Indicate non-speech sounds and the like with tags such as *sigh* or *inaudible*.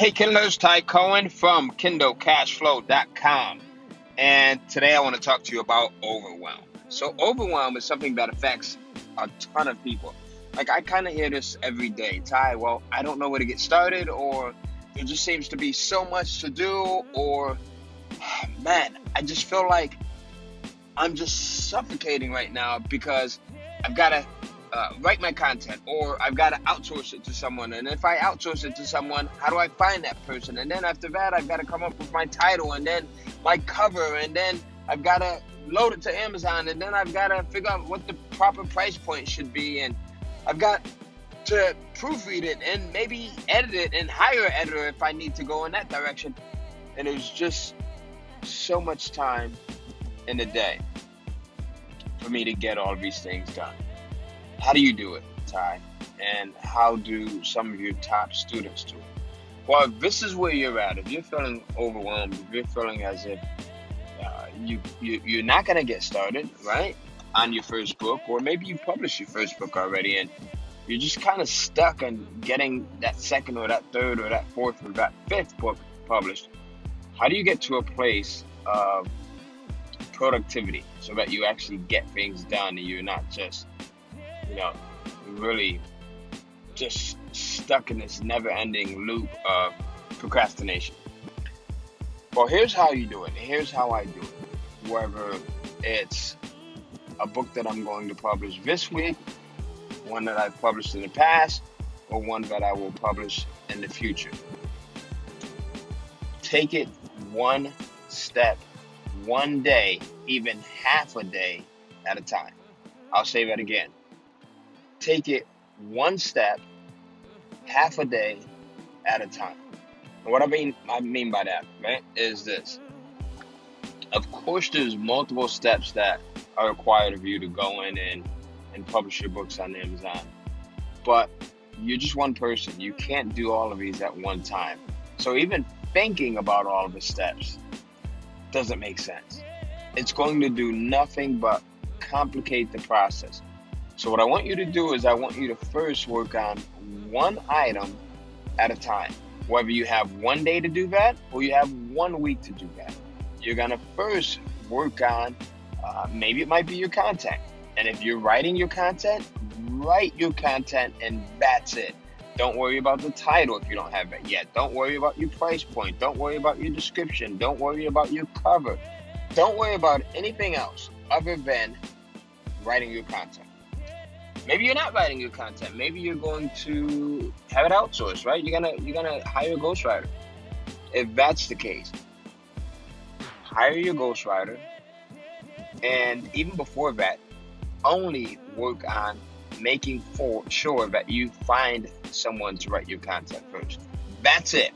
Hey, Kindlers, Ty Cohen from KindleCashFlow.com. And today I want to talk to you about overwhelm. So, overwhelm is something that affects a ton of people. Like, I kind of hear this every day Ty, well, I don't know where to get started, or there just seems to be so much to do, or *sighs* man, I just feel like I'm just suffocating right now because I've got to uh, write my content or I've got to outsource it to someone. And if I outsource it to someone, how do I find that person? And then after that, I've got to come up with my title and then my cover. And then I've got to load it to Amazon. And then I've got to figure out what the proper price point should be. And I've got to proofread it and maybe edit it and hire an editor if I need to go in that direction. And it was just so much time in a day for me to get all these things done. How do you do it, Ty? And how do some of your top students do it? Well, this is where you're at. If you're feeling overwhelmed, if you're feeling as if uh, you, you you're not gonna get started, right, on your first book, or maybe you published your first book already, and you're just kind of stuck on getting that second or that third or that fourth or that fifth book published. How do you get to a place of productivity so that you actually get things done and you're not just you know, really just stuck in this never ending loop of procrastination. Well, here's how you do it. Here's how I do it. Whether it's a book that I'm going to publish this week, one that I've published in the past, or one that I will publish in the future. Take it one step, one day, even half a day at a time. I'll say that again take it one step, half a day at a time. And what I mean I mean by that, right, is this. Of course there's multiple steps that are required of you to go in and, and publish your books on Amazon. But you're just one person. You can't do all of these at one time. So even thinking about all of the steps doesn't make sense. It's going to do nothing but complicate the process. So what I want you to do is I want you to first work on one item at a time. Whether you have one day to do that or you have one week to do that. You're going to first work on uh, maybe it might be your content. And if you're writing your content, write your content and that's it. Don't worry about the title if you don't have it yet. Don't worry about your price point. Don't worry about your description. Don't worry about your cover. Don't worry about anything else other than writing your content. Maybe you're not writing your content. Maybe you're going to have it outsourced, right? You're gonna you're gonna hire a ghostwriter. If that's the case, hire your ghostwriter, and even before that, only work on making for sure that you find someone to write your content first. That's it.